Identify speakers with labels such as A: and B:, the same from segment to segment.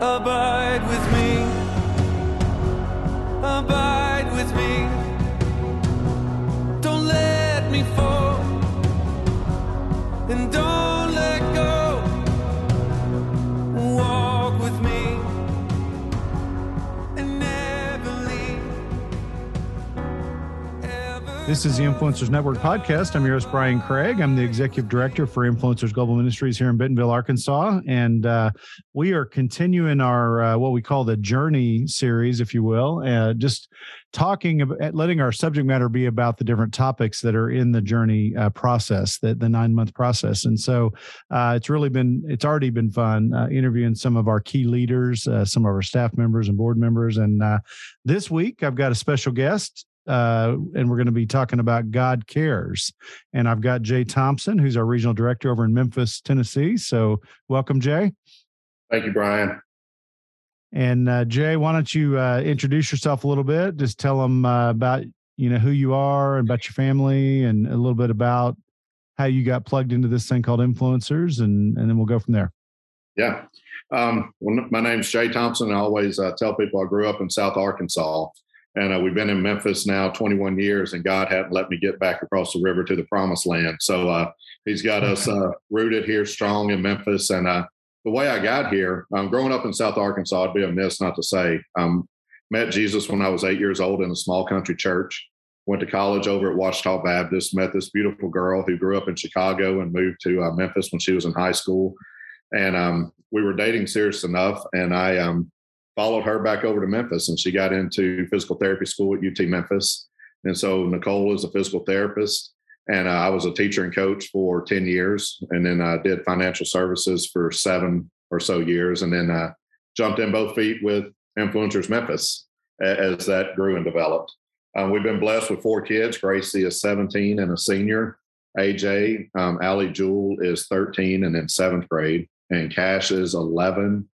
A: Abide with me. Abide with me.
B: This is the Influencers Network podcast. I'm your host, Brian Craig. I'm the executive director for Influencers Global Ministries here in Bentonville, Arkansas. And uh, we are continuing our uh, what we call the journey series, if you will, uh, just talking about letting our subject matter be about the different topics that are in the journey uh, process, the, the nine month process. And so uh, it's really been, it's already been fun uh, interviewing some of our key leaders, some of our staff members and board members. And this week, I've got a special guest uh, and we're going to be talking about God Cares. And I've got Jay Thompson, who's our regional director over in Memphis, Tennessee. So, welcome, Jay.
C: Thank you, Brian.
B: And uh, Jay, why don't you uh, introduce yourself a little bit? Just tell them uh, about you know who you are and about your family, and a little bit about how you got plugged into this thing called influencers, and and then we'll go from there.
C: Yeah. Um, well, my name's Jay Thompson. I always uh, tell people I grew up in South Arkansas, and uh, we've been in Memphis now 21 years, and God hadn't let me get back across the river to the promised land. So uh, He's got us uh, rooted here strong in Memphis. And uh, the way I got here, um, growing up in South Arkansas, I'd be amiss not to say, um, met Jesus when I was eight years old in a small country church. Went to college over at Ouachita Baptist. Met this beautiful girl who grew up in Chicago and moved to uh, Memphis when she was in high school. And um, we were dating serious enough. And I um, followed her back over to Memphis, and she got into physical therapy school at UT Memphis. And so Nicole is a physical therapist, and uh, I was a teacher and coach for ten years, and then I did financial services for seven or so years, and then uh, jumped in both feet with Influencers Memphis as that grew and developed. Um, we've been blessed with four kids. Gracie is 17 and a senior. AJ, um, Allie Jewel is 13 and in seventh grade, and Cash is 11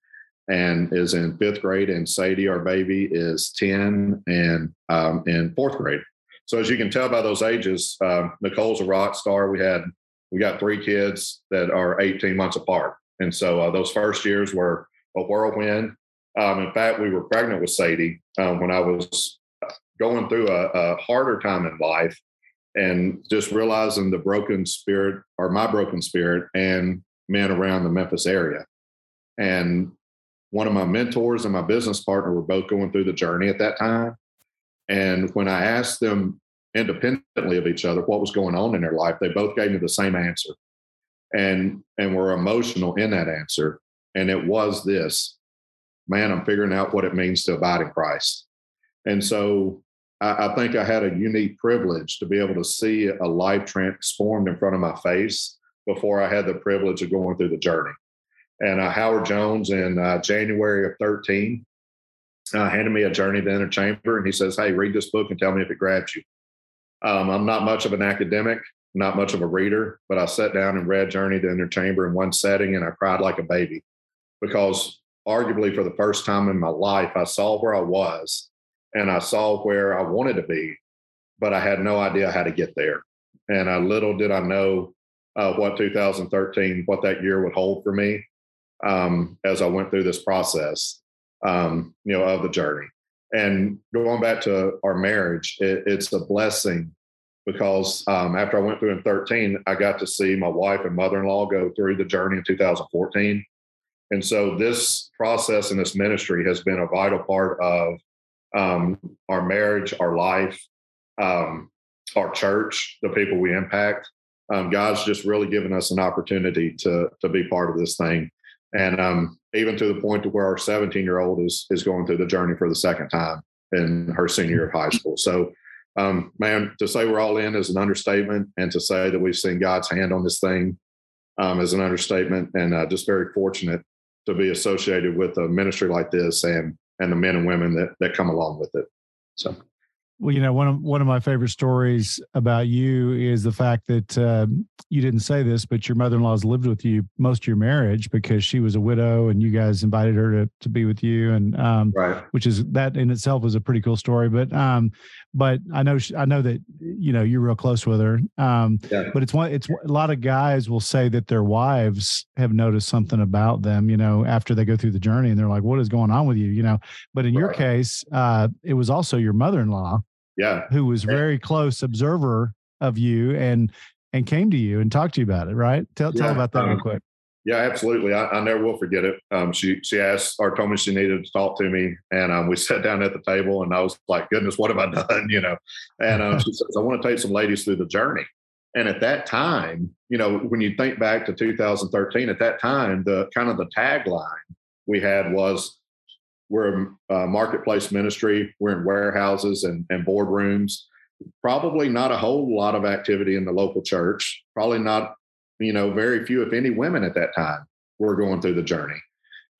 C: and is in fifth grade, and Sadie, our baby, is 10 and um, in fourth grade. So as you can tell by those ages, uh, Nicole's a rock star. We had we got three kids that are 18 months apart, and so uh, those first years were a whirlwind. Um, in fact, we were pregnant with Sadie um, when I was going through a, a harder time in life, and just realizing the broken spirit or my broken spirit and men around the Memphis area. And one of my mentors and my business partner were both going through the journey at that time. And when I asked them independently of each other what was going on in their life, they both gave me the same answer. And and were emotional in that answer. And it was this, man, I'm figuring out what it means to abide in Christ. And so I, I think I had a unique privilege to be able to see a life transformed in front of my face before I had the privilege of going through the journey. And uh, Howard Jones in uh, January of 13 uh, handed me a Journey to Inner Chamber, and he says, "Hey, read this book and tell me if it grabs you." Um, I'm not much of an academic, not much of a reader, but I sat down and read Journey to Inner Chamber in one setting, and I cried like a baby because, arguably, for the first time in my life, I saw where I was and I saw where I wanted to be, but I had no idea how to get there. And I little did I know uh, what 2013, what that year would hold for me um, as I went through this process, um, you know, of the journey. And going back to our marriage, it, it's a blessing because um, after I went through in 13, I got to see my wife and mother in law go through the journey in 2014. And so this process and this ministry has been a vital part of um, our marriage, our life, um, our church, the people we impact. Um, God's just really given us an opportunity to to be part of this thing, and um, even to the point to where our 17 year old is is going through the journey for the second time in her senior year of high school. So, um, man, to say we're all in is an understatement, and to say that we've seen God's hand on this thing um, is an understatement, and uh, just very fortunate to be associated with a ministry like this and and the men and women that that come along with it. So.
B: Well, you know, one of one of my favorite stories about you is the fact that um, you didn't say this, but your mother in law has lived with you most of your marriage because she was a widow, and you guys invited her to to be with you, and um,
C: Right.
B: which is that in itself is a pretty cool story. But um, but I know she, I know that you know you're real close with her. Um,
C: Yeah.
B: but it's one it's a lot of guys will say that their wives have noticed something about them, you know, after they go through the journey, and they're like, "What is going on with you?" You know. But in your case, uh, it was also your mother in law
C: Yeah.
B: who was
C: Yeah.
B: very close observer of you and and came to you and talked to you about it, right? Tell tell about that real
C: um,
B: quick.
C: Yeah, absolutely. I, I never will forget it. Um, she she asked or told me she needed to talk to me, and um, we sat down at the table, and I was like, "Goodness, what have I done?" You know. And um, she says, "I want to take some ladies through the journey." And at that time, you know, when you think back to 2013, at that time, the kind of the tagline we had was, "We're a marketplace ministry. We're in warehouses and, and boardrooms. Probably not a whole lot of activity in the local church. Probably not you know, very few, if any, women at that time were going through the journey.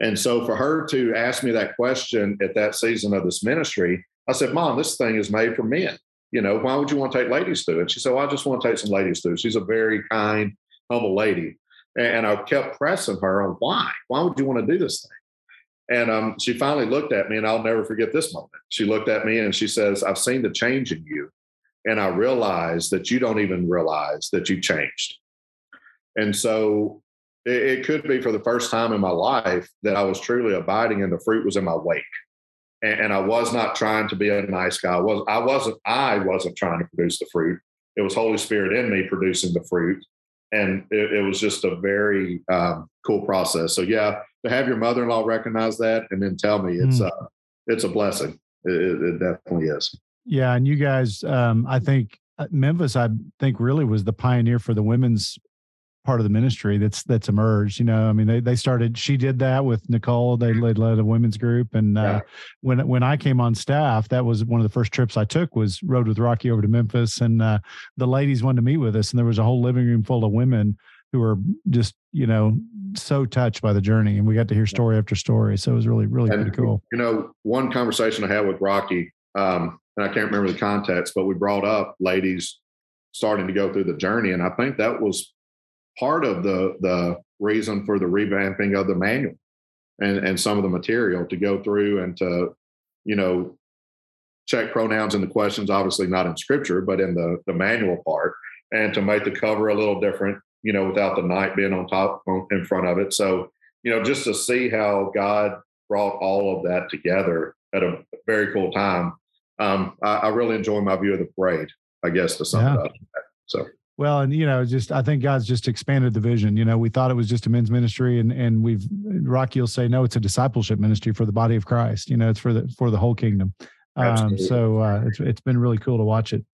C: And so for her to ask me that question at that season of this ministry, I said, Mom, this thing is made for men. You know, why would you want to take ladies through it? She said, well, I just want to take some ladies through. She's a very kind, humble lady. And I kept pressing her on why? Why would you want to do this thing? And um, she finally looked at me, and I'll never forget this moment. She looked at me and she says, I've seen the change in you. And I realize that you don't even realize that you changed. And so it, it, could be for the first time in my life that I was truly abiding and the fruit was in my wake. And, and, I was not trying to be a nice guy. I was I wasn't I wasn't trying to produce the fruit. It was Holy Spirit in me producing the fruit. And it, it was just a very um, cool process. So yeah, to have your mother-in-law recognize that and then tell me it's mm. uh, it's a blessing. It, it, definitely is.
B: Yeah, and you guys, um, I think uh, Memphis, I think really was the pioneer for the women's part of the ministry that's that's emerged you know i mean they they started she did that with nicole. They led, led a women's group. And uh, yeah. when when i came on staff that was one of the first trips i took was rode with rocky over to memphis. And uh, the ladies wanted to meet with us. And there was a whole living room full of women who were just you know so touched by the journey. And we got to hear story after story. So it was really really
C: and,
B: pretty cool.
C: you know one conversation i had with rocky um, and i can't remember the context but we brought up ladies starting to go through the journey. And i think that was part of the the reason for the revamping of the manual and and some of the material to go through and to you know check pronouns in the questions obviously not in scripture but in the the manual part and to make the cover a little different you know without the knight being on top on, in front of it. So you know just to see how god brought all of that together at a very cool time um, I, I really enjoy my view of the parade i guess to sum
B: Yeah.
C: it up. So
B: Well, and you know, just I think God's just expanded the vision. You know, we thought it was just a men's ministry, and and we've Rocky will say no, it's a discipleship ministry for the body of Christ. You know, it's for the for the whole kingdom. Um, so uh, it's it's been really cool to watch it.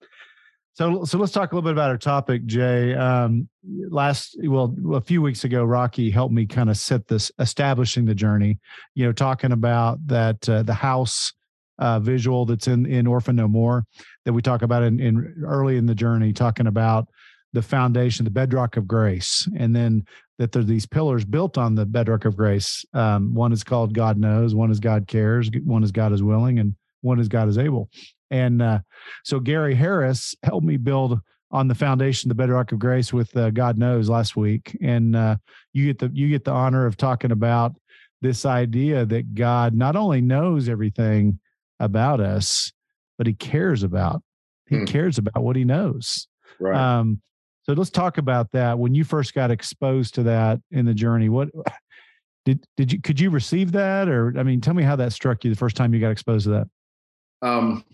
B: So so let's talk a little bit about our topic, Jay. Um, last well a few weeks ago, Rocky helped me kind of set this establishing the journey. You know, talking about that uh, the house uh, visual that's in in Orphan No More that we talk about in, in early in the journey, talking about the foundation, the bedrock of grace, and then that there are these pillars built on the bedrock of grace. Um, one is called God knows, one is God cares, one is God is willing, and one is God is able. And uh, so Gary Harris helped me build on the foundation, the bedrock of grace, with uh, God knows last week, and uh, you get the you get the honor of talking about this idea that God not only knows everything about us, but He cares about. He
C: Hmm.
B: cares about what He knows.
C: right
B: Um, so let's talk about that. When you first got exposed to that in the journey, what did did you could you receive that, or I mean, tell me how that struck you the first time you got exposed to that.
C: Um,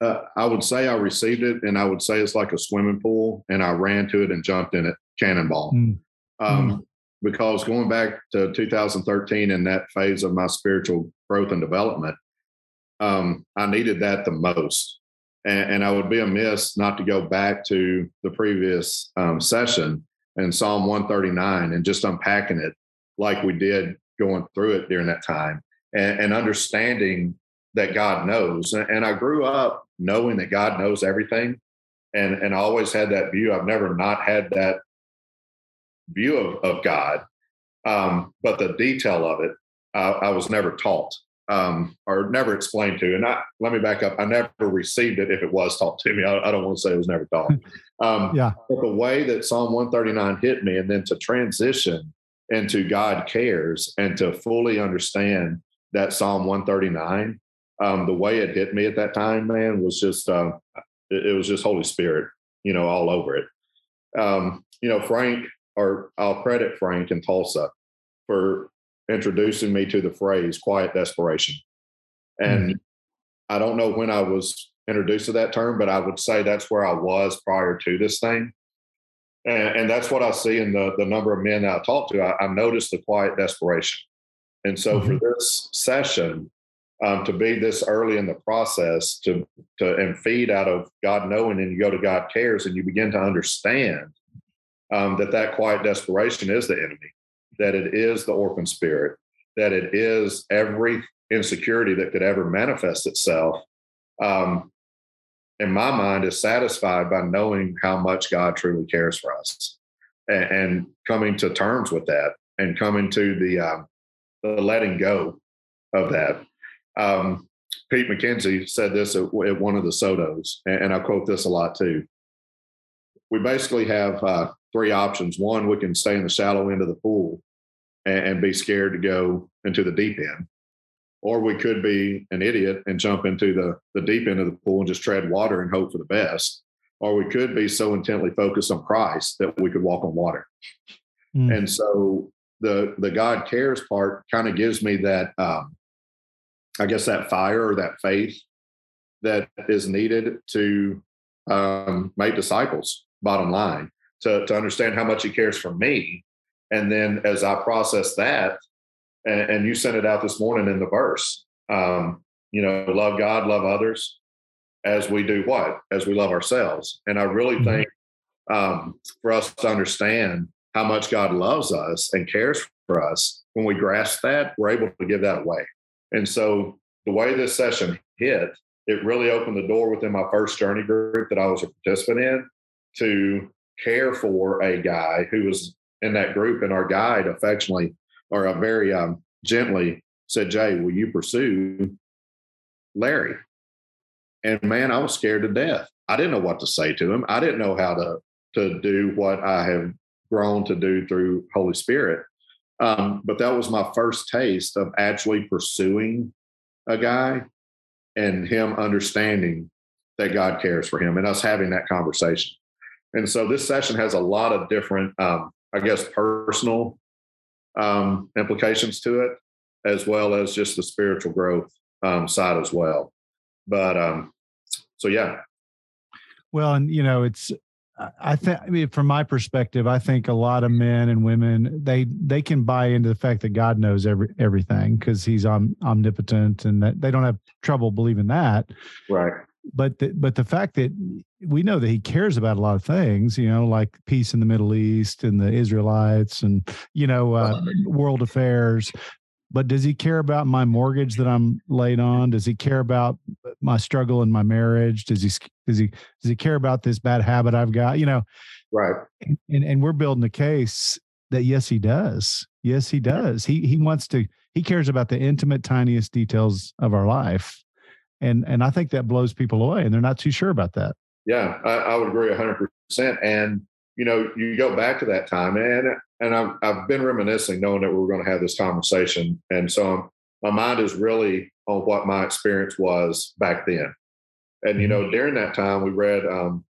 C: uh, I would say I received it, and I would say it's like a swimming pool, and I ran to it and jumped in it, cannonball.
B: Mm.
C: Um, Because going back to 2013 and that phase of my spiritual growth and development, um, I needed that the most, and, and I would be amiss not to go back to the previous um, session and Psalm 139 and just unpacking it like we did going through it during that time, and, and understanding that God knows. And, and I grew up knowing that God knows everything. And, and I always had that view. I've never not had that view of, of God. Um, but the detail of it, I, I was never taught. Um, or never explained to. And I, let me back up. I never received it if it was taught to me. I, I don't want to say it was never taught. Um,
B: yeah.
C: But the way that Psalm 139 hit me, and then to transition into God cares and to fully understand that Psalm 139, um, the way it hit me at that time, man, was just uh, it, it, was just Holy Spirit, you know, all over it. Um, you know, Frank, or I'll credit Frank in Tulsa for introducing me to the phrase quiet desperation. And mm-hmm. I don't know when I was introduced to that term, but I would say that's where I was prior to this thing. And, and that's what I see in the, the number of men that I talk to. I, I noticed the quiet desperation. And so mm-hmm. for this session, um, to be this early in the process to to and feed out of God knowing and you go to God cares and you begin to understand um, that that quiet desperation is the enemy that it is the orphan spirit, that it is every insecurity that could ever manifest itself, um, in my mind, is satisfied by knowing how much God truly cares for us and, and coming to terms with that and coming to the, um, the letting go of that. Um, Pete McKenzie said this at, at, one of the SOTOs, and, and I quote this a lot too. We basically have uh, three options. One, we can stay in the shallow end of the pool and, and be scared to go into the deep end. Or we could be an idiot and jump into the, the deep end of the pool and just tread water and hope for the best. Or we could be so intently focused on Christ that we could walk on water. Mm. And so the the God cares part kind of gives me that um, I guess that fire or that faith that is needed to um, make disciples. Bottom line, to to understand how much He cares for me, and then as I process that, and, and you sent it out this morning in the verse, um, you know, love God, love others as we do what? As we love ourselves. And I really mm-hmm. think um, for us to understand how much God loves us and cares for us, when we grasp that, we're able to give that away. And so the way this session hit, it really opened the door within my first journey group that I was a participant in to care for a guy who was in that group, and our guide affectionately or uh, very um, gently said, "Jay, will you pursue Larry?" And man, I was scared to death. I didn't know what to say to him. I didn't know how to to do what I have grown to do through Holy Spirit. Um, but that was my first taste of actually pursuing a guy and him understanding that God cares for him and us having that conversation. And so this session has a lot of different um, I guess, personal um, implications to it, as well as just the spiritual growth um, side as well. But um, so, yeah.
B: Well, and you know, it's I think I mean from my perspective, I think a lot of men and women they they can buy into the fact that God knows every everything because He's om, omnipotent, and that they don't have trouble believing that.
C: Right
B: but the, but the fact that we know that he cares about a lot of things, you know, like peace in the Middle East and the Israelites and you know uh, world affairs. But does he care about my mortgage that I'm laid on? Does he care about my struggle in my marriage? Does he does he does he care about this bad habit I've got? You know,
C: right?
B: And and we're building a case that yes, he does. Yes, he does. He he wants to. He cares about the intimate, tiniest details of our life and and I think that blows people away, and they're not too sure about that.
C: Yeah, I, I would agree hundred percent. And you know, you go back to that time, and and I've I've been reminiscing, knowing that we were going to have this conversation, and so I'm, my mind is really on what my experience was back then. And you know, mm-hmm. during that time, we read um,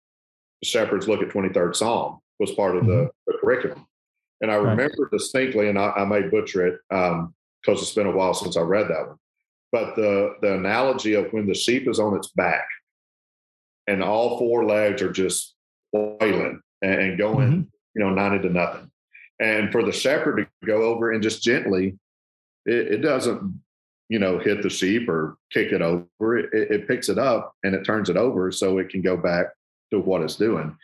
C: Shepherd's Look at Twenty Third Psalm was part of the, mm-hmm. the curriculum, and I remember distinctly, and I, I may butcher it because um, it's been a while since I read that one but the the analogy of when the sheep is on its back and all four legs are just wailing and, going, mm-hmm. you know, 90 to nothing. And for the shepherd to go over and just gently, it, it doesn't, you know, hit the sheep or kick it over. It, it, picks it up and it turns it over so it can go back to what it's doing.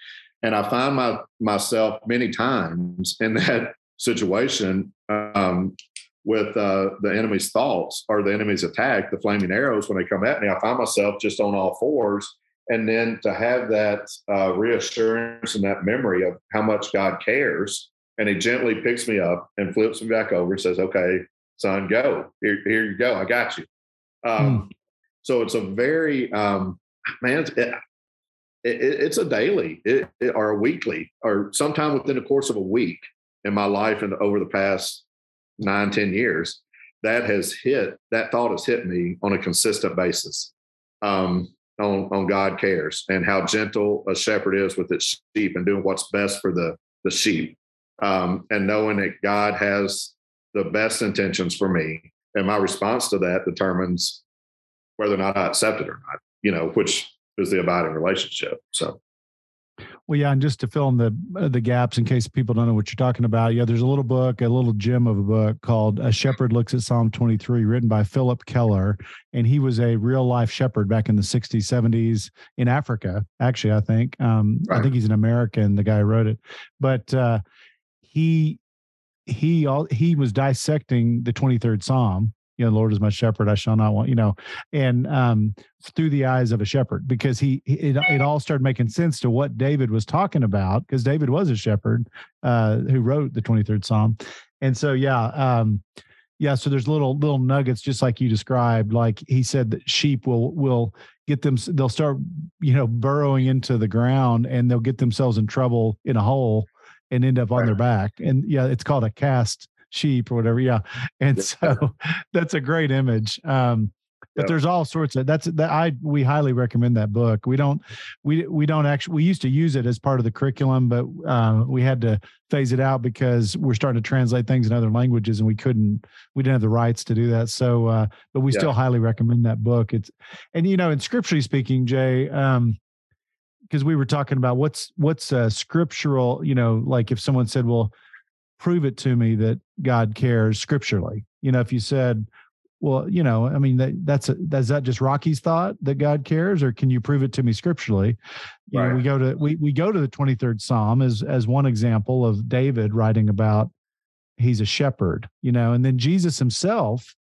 C: And I find my myself many times in that situation um, with uh, the enemy's thoughts or the enemy's attack, the flaming arrows, when they come at me, I find myself just on all fours. And then to have that uh, reassurance and that memory of how much God cares, and He gently picks me up and flips me back over and says, "Okay, son, go. Here, here you go. I got you." Um, So it's a very um, man. It's, it, it, it's a daily it- or a weekly or sometime within the course of a week in my life and over the past nine ten years that has hit that thought has hit me on a consistent basis um, on on God cares and how gentle a shepherd is with its sheep and doing what's best for the the sheep um, and knowing that God has the best intentions for me. And my response to that determines whether or not I accept it or not you know which is the abiding relationship so
B: Well, yeah, and just to fill in the uh, the gaps in case people don't know what you're talking about, yeah, there's a little book, a little gem of a book called "A Shepherd Looks at Psalm 23," written by Phillip Keller, and he was a real life shepherd back in the 60s, 70s in Africa. Actually, I think um, I think he's an American, the guy who wrote it, but uh, he he all he was dissecting the 23rd Psalm. You know, Lord is my shepherd; I shall not want. You know, and um, through the eyes of a shepherd because he it, it all started making sense to what david was talking about because david was a shepherd uh who wrote the 23rd psalm and so yeah um yeah so there's little little nuggets just like you described like he said that sheep will will get them they'll start you know burrowing into the ground and they'll get themselves in trouble in a hole and end up on their back and yeah it's called a cast sheep or whatever yeah and
C: Yeah.
B: so that's a great image um but
C: Yeah.
B: there's all sorts of that's that i we highly recommend that book we don't we we don't actually we used to use it as part of the curriculum but uh, we had to phase it out because we're starting to translate things in other languages and we couldn't we didn't have the rights to do that so uh but we
C: Yeah.
B: still highly recommend that book it's and you know in scripturally speaking jay um because we were talking about what's what's uh scriptural you know like if someone said well prove it to me that god cares scripturally you know if you said well, you know, I mean, that, that's a, is that just Rocky's thought that God cares, or can you prove it to me scripturally? You know, we go to we we go to the twenty third Psalm as as one example of David writing about he's a shepherd, you know, and then Jesus himself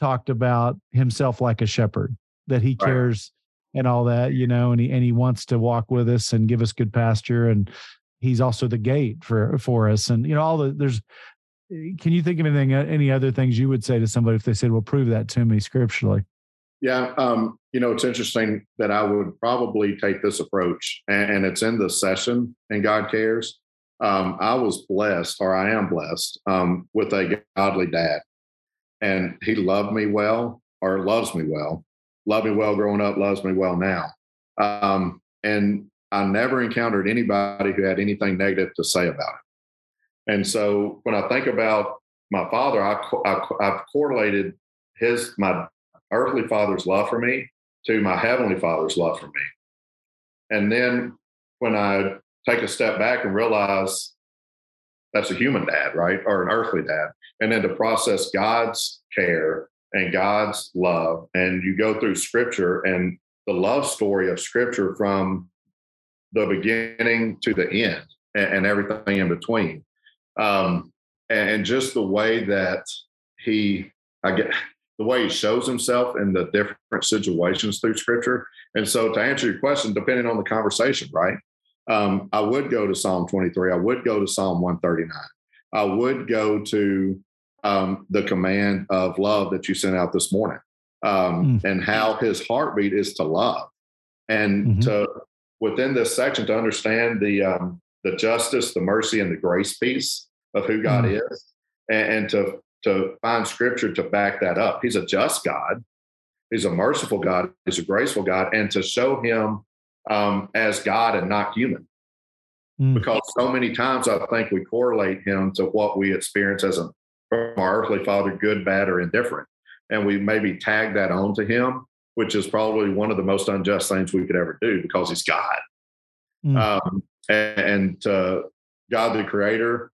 B: talked about himself like a shepherd that he
C: Right.
B: cares and all that, you know, and he and he wants to walk with us and give us good pasture, and he's also the gate for for us, and you know, all the there's can you think of anything uh, any other things you would say to somebody if they said well prove that to me scripturally
C: Yeah, um, you know, it's interesting that I would probably take this approach, and, and it's in the session, and God cares. Um, I was blessed, or I am blessed, um, with a godly dad, and he loved me well, or loves me well, loved me well growing up, loves me well now, um, and I never encountered anybody who had anything negative to say about it. And so, when I think about my father, I, I, I've correlated his my earthly father's love for me to my heavenly father's love for me. And then when I take a step back and realize that's a human dad, right? Or an earthly dad. And then to process God's care and God's love. And you go through scripture and the love story of scripture from the beginning to the end and, and everything in between. Um, and, and just the way that he, I get, the way he shows himself in the different situations through scripture. And so to answer your question, depending on the conversation, right? Um, I would go to Psalm 23. I would go to Psalm 139. I would go to um, the command of love that you sent out this morning um, and how his heartbeat is to love and
B: Mhm.
C: to within this section to understand the um, the justice, the mercy, and the grace piece of who God is, and, and to to find scripture to back that up. He's a just God. He's a merciful God. He's a graceful God, and to show him um, as God and not human.
B: Mm.
C: Because so many times I think we correlate him to what we experience as a from our earthly father, good, bad, or indifferent, and we maybe tag that on to him, which is probably one of the most unjust things we could ever do because he's God.
B: Mm.
C: Um, and and to God, the creator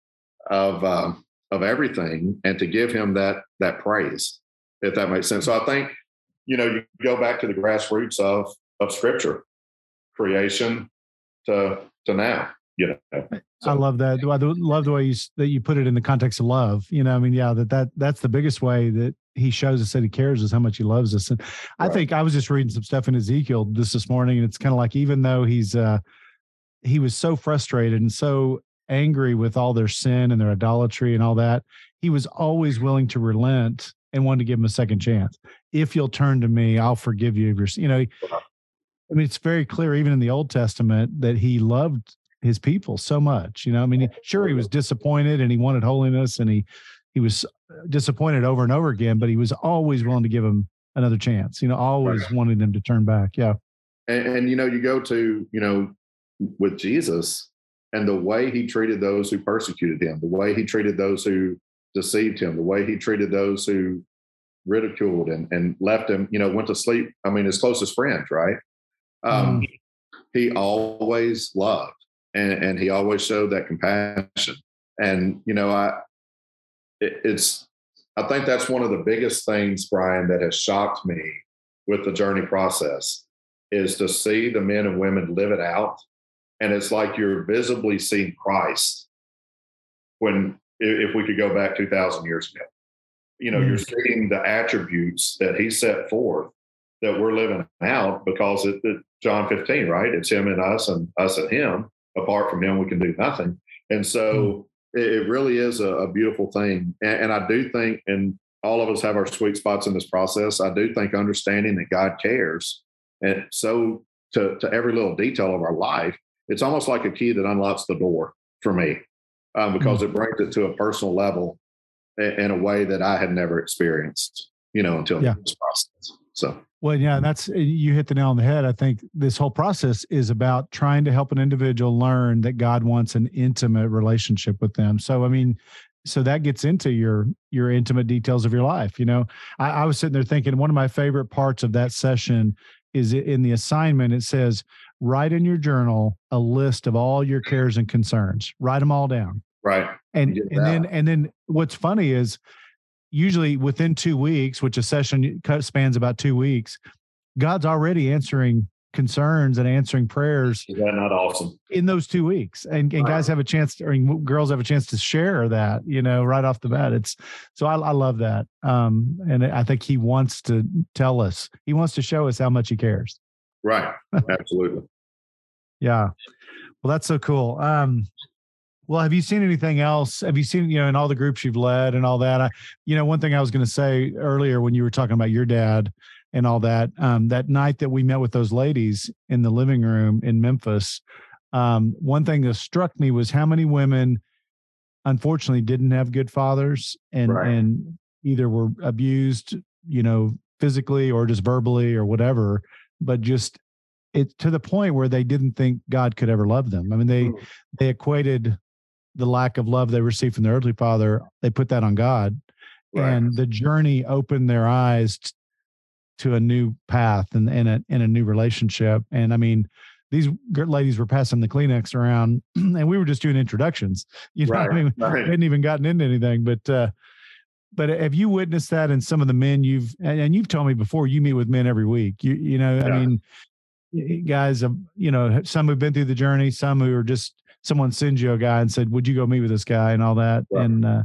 C: of um, of everything, and to give him that that praise, if that makes sense. So I think you know you go back to the grassroots of of Scripture, creation to to now. You know,
B: I love that. I love the way you that you put it in the context of love. You know, I mean, yeah, that that that's the biggest way that he shows us that he cares is how much he loves us. And I think I was just reading some stuff in Ezekiel this this morning, and it's kind of like even though he's uh he was so frustrated and so angry with all their sin and their idolatry and all that, he was always willing to relent and wanted to give him a second chance. If you'll turn to me, I'll forgive you of your, you know, I mean, it's very clear, even in the Old Testament, that he loved his people so much. You know, I mean, sure, he was disappointed and he wanted holiness and he, he was disappointed over and over again, but he was always willing to give him another chance, you know, always right. wanting them to turn back. Yeah.
C: And, and, you know, you go to, you know, with Jesus and the way he treated those who persecuted him, the way he treated those who deceived him, the way he treated those who ridiculed and, and left him, you know, went to sleep. I mean, his closest friends, right? Um, mm. He always loved and, and he always showed that compassion. And, you know, I, it, it's, I think that's one of the biggest things, Brian, that has shocked me with the journey process is to see the men and women live it out. And it's like you're visibly seeing Christ when, if we could go back 2,000 years ago. You know, mm-hmm. you're mm. seeing the attributes that he set forth that we're living out because it, it, John 15, right? It's him and us and us and him. Apart from him, we can do nothing. And so mm-hmm it, really is a, a beautiful thing. And, and I do think, and all of us have our sweet spots in this process. I do think understanding that God cares, and so to to every little detail of our life, it's almost like a key that unlocks the door for me, um, because mm-hmm. it brings it to a personal level in, in, a way that I had never experienced, you know, until yeah. this process. So
B: well, yeah, that's eh, you hit the nail on the head. I think this whole process is about trying to help an individual learn that God wants an intimate relationship with them. So, I mean, so that gets into your your intimate details of your life. You know, I, I was sitting there thinking one of my favorite parts of that session is in the assignment. It says write in your journal a list of all your cares and concerns. Write them all down.
C: Right.
B: And and then and then what's funny is usually within two weeks, which a session spans about two weeks, God's already answering concerns and answering prayers.
C: Is that not awesome?
B: In those two weeks, and, and guys have a chance, to, or girls have a chance to share that, you know, right off the bat. It's so I, I love that, um, and I think he wants to tell us, he wants to show us how much he cares.
C: Right. Absolutely.
B: yeah. Well, that's so cool. Um, well, have you seen anything else? Have you seen, you know, in all the groups you've led and all that? I, you know, one thing I was going to say earlier when you were talking about your dad and all that, um, that night that we met with those ladies in the living room in Memphis, um, one thing that struck me was how many women, unfortunately, didn't have good fathers and right. and either were abused, you know, physically or just verbally or whatever, but just it to the point where they didn't think God could ever love them. I mean, they mm. they equated the lack of love they received from their earthly father, they put that on God. Right. And the journey opened their eyes t- to a new path and, and, a, and a new relationship. And I mean, these ladies were passing the Kleenex around and we were just doing introductions. You know, right, I mean, right. hadn't even gotten into anything, but, uh, but have you witnessed that in some of the men you've, and you've told me before you meet with men every week, you, you know, yeah. I mean, guys, you know, some who've been through the journey, some who are just someone sends you a guy and said, "Would you go meet with this guy?" and all that. Right. And uh,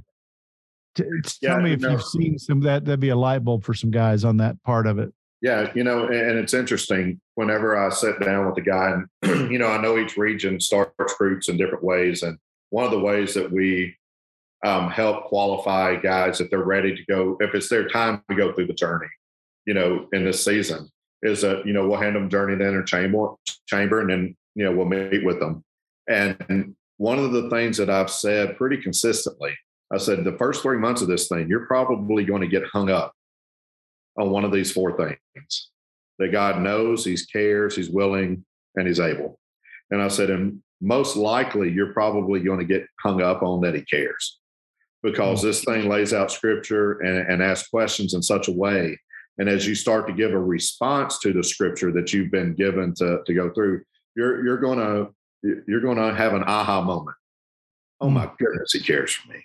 B: t- yeah, tell me if know, you've seen some that that'd be a light bulb for some guys on that part of it.
C: Yeah, you know, and it's interesting. Whenever I sit down with a guy, and you know, I know each region starts groups in different ways, and one of the ways that we um, help qualify guys if they're ready to go, if it's their time to go through the journey, you know, in this season, is that you know we'll hand them journey to inner chamber, chamber, and then you know we'll meet with them and one of the things that I've said pretty consistently, I said, the first three months of this thing, you're probably going to get hung up on one of these four things that God knows, He's cares, He's willing, and He's able. And I said, and most likely you're probably going to get hung up on that He cares because this thing lays out scripture and, and asks questions in such a way. And as you start to give a response to the scripture that you've been given to, to go through, you're, you're going to you're going to have an aha moment. Oh my goodness, he cares for me.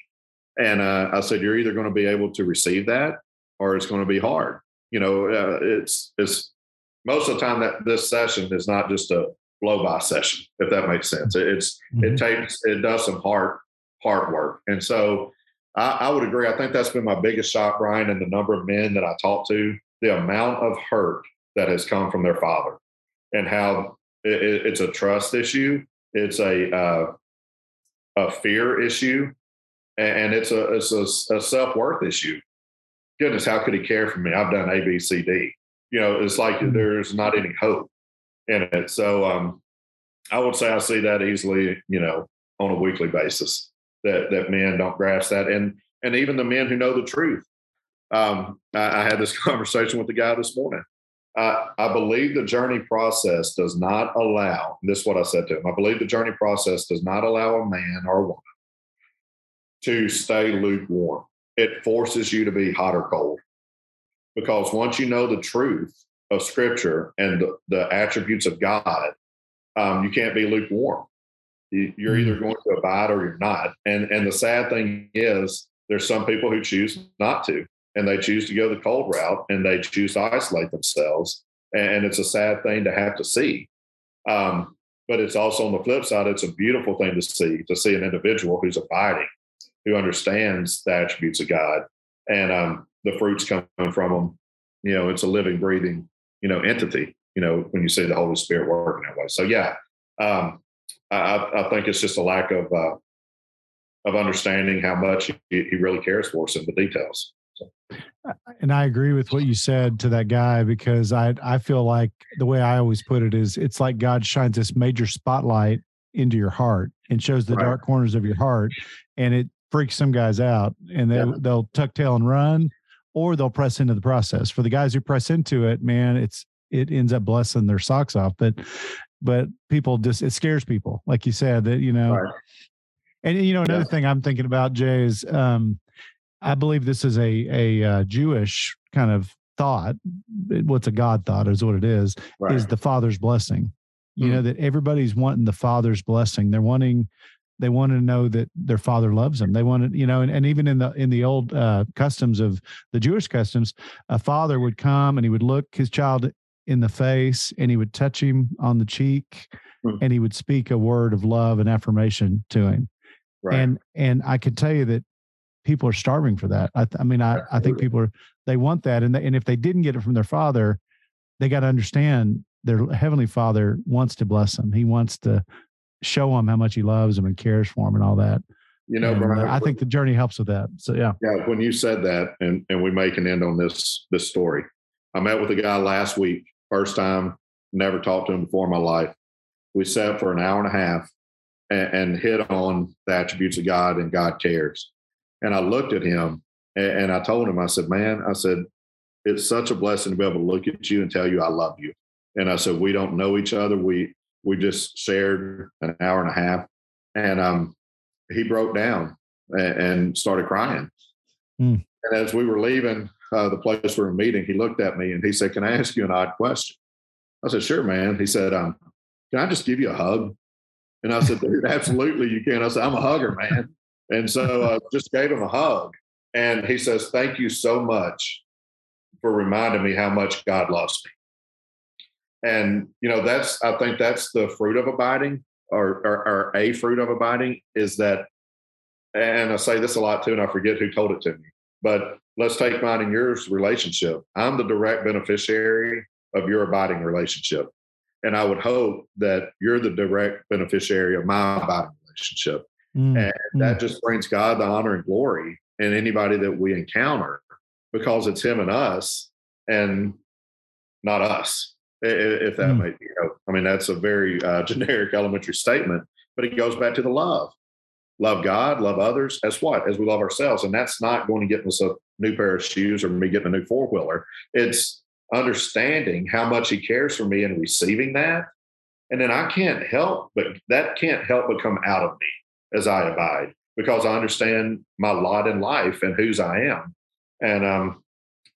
C: And uh, I said, you're either going to be able to receive that or it's going to be hard. You know, uh, it's, it's most of the time that this session is not just a blow by session, if that makes sense. It's, mm-hmm. it takes, it does some hard, hard work. And so I, I would agree. I think that's been my biggest shock, Brian, and the number of men that I talk to, the amount of hurt that has come from their father and how it, it's a trust issue it's a uh, a fear issue, and it's a it's a, a self worth issue. goodness, how could he care for me? I've done A, B, C, D. You know, it's like
B: Mhm.
C: there's not any hope in it. So um, I would say I see that easily, you know, on a weekly basis that that men don't grasp that, and and even the men who know the truth. Um, I, I had this conversation with the guy this morning. Uh, I believe the journey process does not allow. This is what I said to him. I believe the journey process does not allow a man or a woman to stay lukewarm. It forces you to be hot or cold, because once you know the truth of Scripture and the, the attributes of God, um, you can't be lukewarm. You, you're either going to abide or you're not. And and the sad thing is, there's some people who choose not to, and they choose to go the cold route, and they choose to isolate themselves. And it's a sad thing to have to see. Um, but it's also on the flip side, it's a beautiful thing to see to see an individual who's abiding, who understands the attributes of God, and um, the fruits coming from them. You know, it's a living, breathing, you know, entity. You know, when you see the Holy Spirit working that way. So yeah, um, I, I think it's just a lack of uh, of understanding how much he, he really cares for us in the details.
B: And I agree with what you said to that guy because I I feel like the way I always put it is it's like God shines this major spotlight into your heart and shows the
C: Right.
B: dark corners of your heart and it freaks some guys out and they
C: Yeah.
B: they'll tuck tail and run or they'll press into the process. For the guys who press into it, man, it's it ends up blessing their socks off. But but people just it scares people, like you said, that you know
C: Right.
B: and you know, another
C: Yeah.
B: thing I'm thinking about, Jay, is um, I believe this is a a uh, Jewish kind of thought. What's a God thought is what it is.
C: Right.
B: Is the Father's blessing. You
C: Mhm.
B: know that everybody's wanting the Father's blessing. They're wanting. They want to know that their father loves them. They want to, you know, and, and even in the in the old uh, customs of the Jewish customs, a father would come and he would look his child in the face and he would touch him on the cheek
C: Mhm.
B: and he would speak a word of love and affirmation to him
C: right.
B: and and I could tell you that people are starving for that. I, th- I mean, I, I think people are they want that, and they, and if they didn't get it from their father, they got to understand their heavenly Father wants to bless them. He wants to show them how much He loves them and cares for them and all that.
C: you know,
B: And, uh,
C: Brian,
B: I think the journey helps with that. So yeah,
C: Yeah, when you said that, and and we make an end on this this story. I met with a guy last week, first time, never talked to him before in my life. We sat for an hour and a half and, and hit on the attributes of God and God cares. And I looked at him and, and I told him, I said, "Man, I said it's such a blessing to be able to look at you and tell you I love you." And I said, "We don't know each other. We we just shared an hour and a half." And um, he broke down and, and started crying.
B: Mm.
C: And as we were leaving uh, the place we were meeting, he looked at me and he said, "Can I ask you an odd question?" I said, "Sure, man." He said, um, "Can I just give you a hug?" And I said, "Dude, absolutely you can." I said, "I'm a hugger, man." And so I just gave him a hug, and he says, "Thank you so much for reminding me how much God loves me." And you know, that's I think that's the fruit of abiding, or, or, or a fruit of abiding is that. And I say this a lot too, and I forget who told it to me. But let's take mine and yours relationship. I'm the direct beneficiary of your abiding relationship. And I would hope that you're the direct beneficiary of my abiding relationship.
B: Mm,
C: And that just brings God the honor and glory in anybody that we encounter because it's Him and us and not us, if that
B: Mm.
C: may be. You know, I mean, that's a very uh, generic elementary statement, but it goes back to the love. Love God, love others as what? As we love ourselves. And that's not going to get us a new pair of shoes or me getting a new four wheeler. It's understanding how much He cares for me and receiving that. And then I can't help, but that can't help but come out of me as I abide because I understand my lot in life and whose I am. And, um,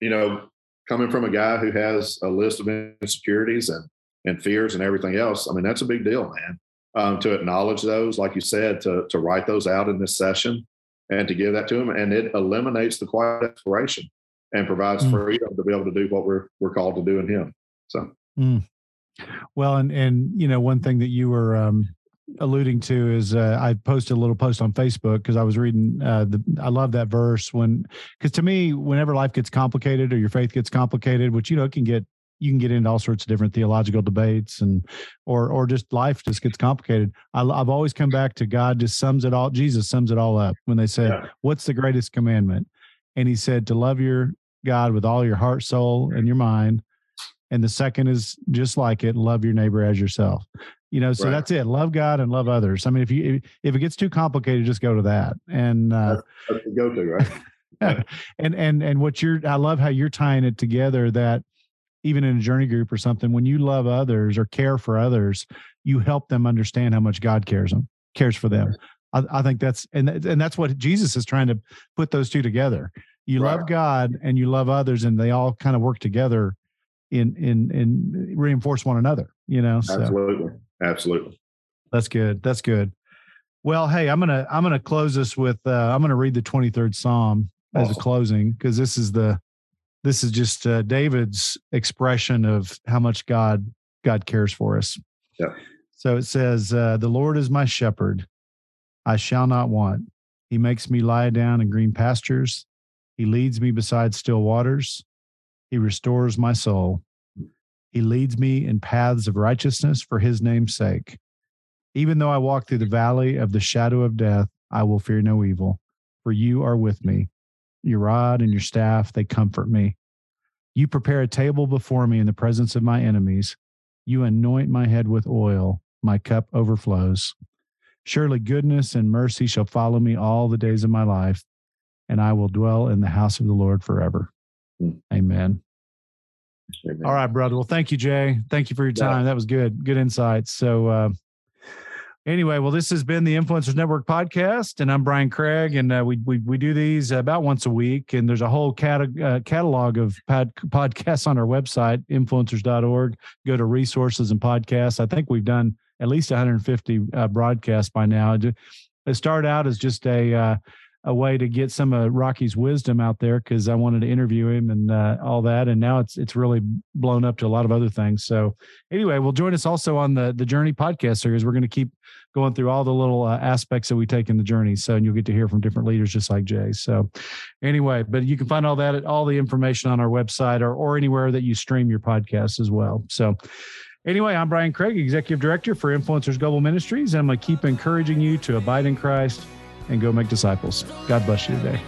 C: you know, coming from a guy who has a list of insecurities and, and fears and everything else, I mean, that's a big deal, man. Um, to acknowledge those, like you said, to, to write those out in this session and to give that to him. And it eliminates the quiet exploration and provides
B: Mm.
C: freedom to be able to do what we're, we're called to do in him. So,
B: Well, and and you know, one thing that you were um, alluding to is uh, I posted a little post on Facebook because I was reading uh, the. I love that verse when because to me, whenever life gets complicated or your faith gets complicated, which you know it can get, you can get into all sorts of different theological debates and or or just life just gets complicated. I, I've always come back to God just sums it all. Jesus sums it all up when they said,
C: Yeah.
B: "What's the greatest commandment?" And he said to love your God with all your heart, soul, and your mind. And the second is just like it, love your neighbor as yourself. You know, so
C: Right.
B: that's it. Love God and love others. I mean, if you if it gets too complicated, just go to that. And uh,
C: go-to, right?
B: and and and what you're i love how you're tying it together that even in a journey group or something when you love others or care for others you help them understand how much god cares them cares for them i, I think that's and and that's what jesus is trying to put those two together you love god and you love others and they all kind of work together in in in reinforce one another you know so
C: Absolutely. Absolutely.
B: that's good. That's good. Well, hey, I'm gonna I'm gonna close this with uh, I'm gonna read the 23rd Psalm as a closing because this is the this is just uh, David's expression of how much God God cares for us.
C: Yeah.
B: So it says, uh, "The Lord is my shepherd; I shall not want. He makes me lie down in green pastures. He leads me beside still waters. He restores my soul. He leads me in paths of righteousness for His name's sake." Even though I walk through the valley of the shadow of death, I will fear no evil, for you are with me. Your rod and your staff, they comfort me. You prepare a table before me in the presence of my enemies. You anoint my head with oil, my cup overflows. Surely goodness and mercy shall follow me all the days of my life, and I will dwell in the house of the Lord forever.
C: Hmm.
B: Amen. All right, brother. Well, thank you, Jay. Thank you for your
C: Yeah.
B: time. That was good. Good insights. So, uh, anyway, well, this has been the Influencers Network podcast, and I'm Brian Craig, and uh, we, we we do these about once a week, and there's a whole cata- uh, catalog of pod- podcasts on our website, influencers.org. Go to resources and podcasts. I think we've done at least 150 uh, broadcasts by now. It it started out as just a uh, a way to get some of Rocky's wisdom out there because I wanted to interview him and uh, all that, and now it's it's really blown up to a lot of other things. So anyway, well, join us also on the the Journey podcast series. We're going to keep going through all the little uh, aspects that we take in the journey. So and you'll get to hear from different leaders just like Jay. So anyway, but you can find all that at all the information on our website or or anywhere that you stream your podcast as well. So. Anyway, I'm Brian Craig, Executive Director for Influencers Global Ministries, and I'm going to keep encouraging you to abide in Christ and go make disciples. God bless you today.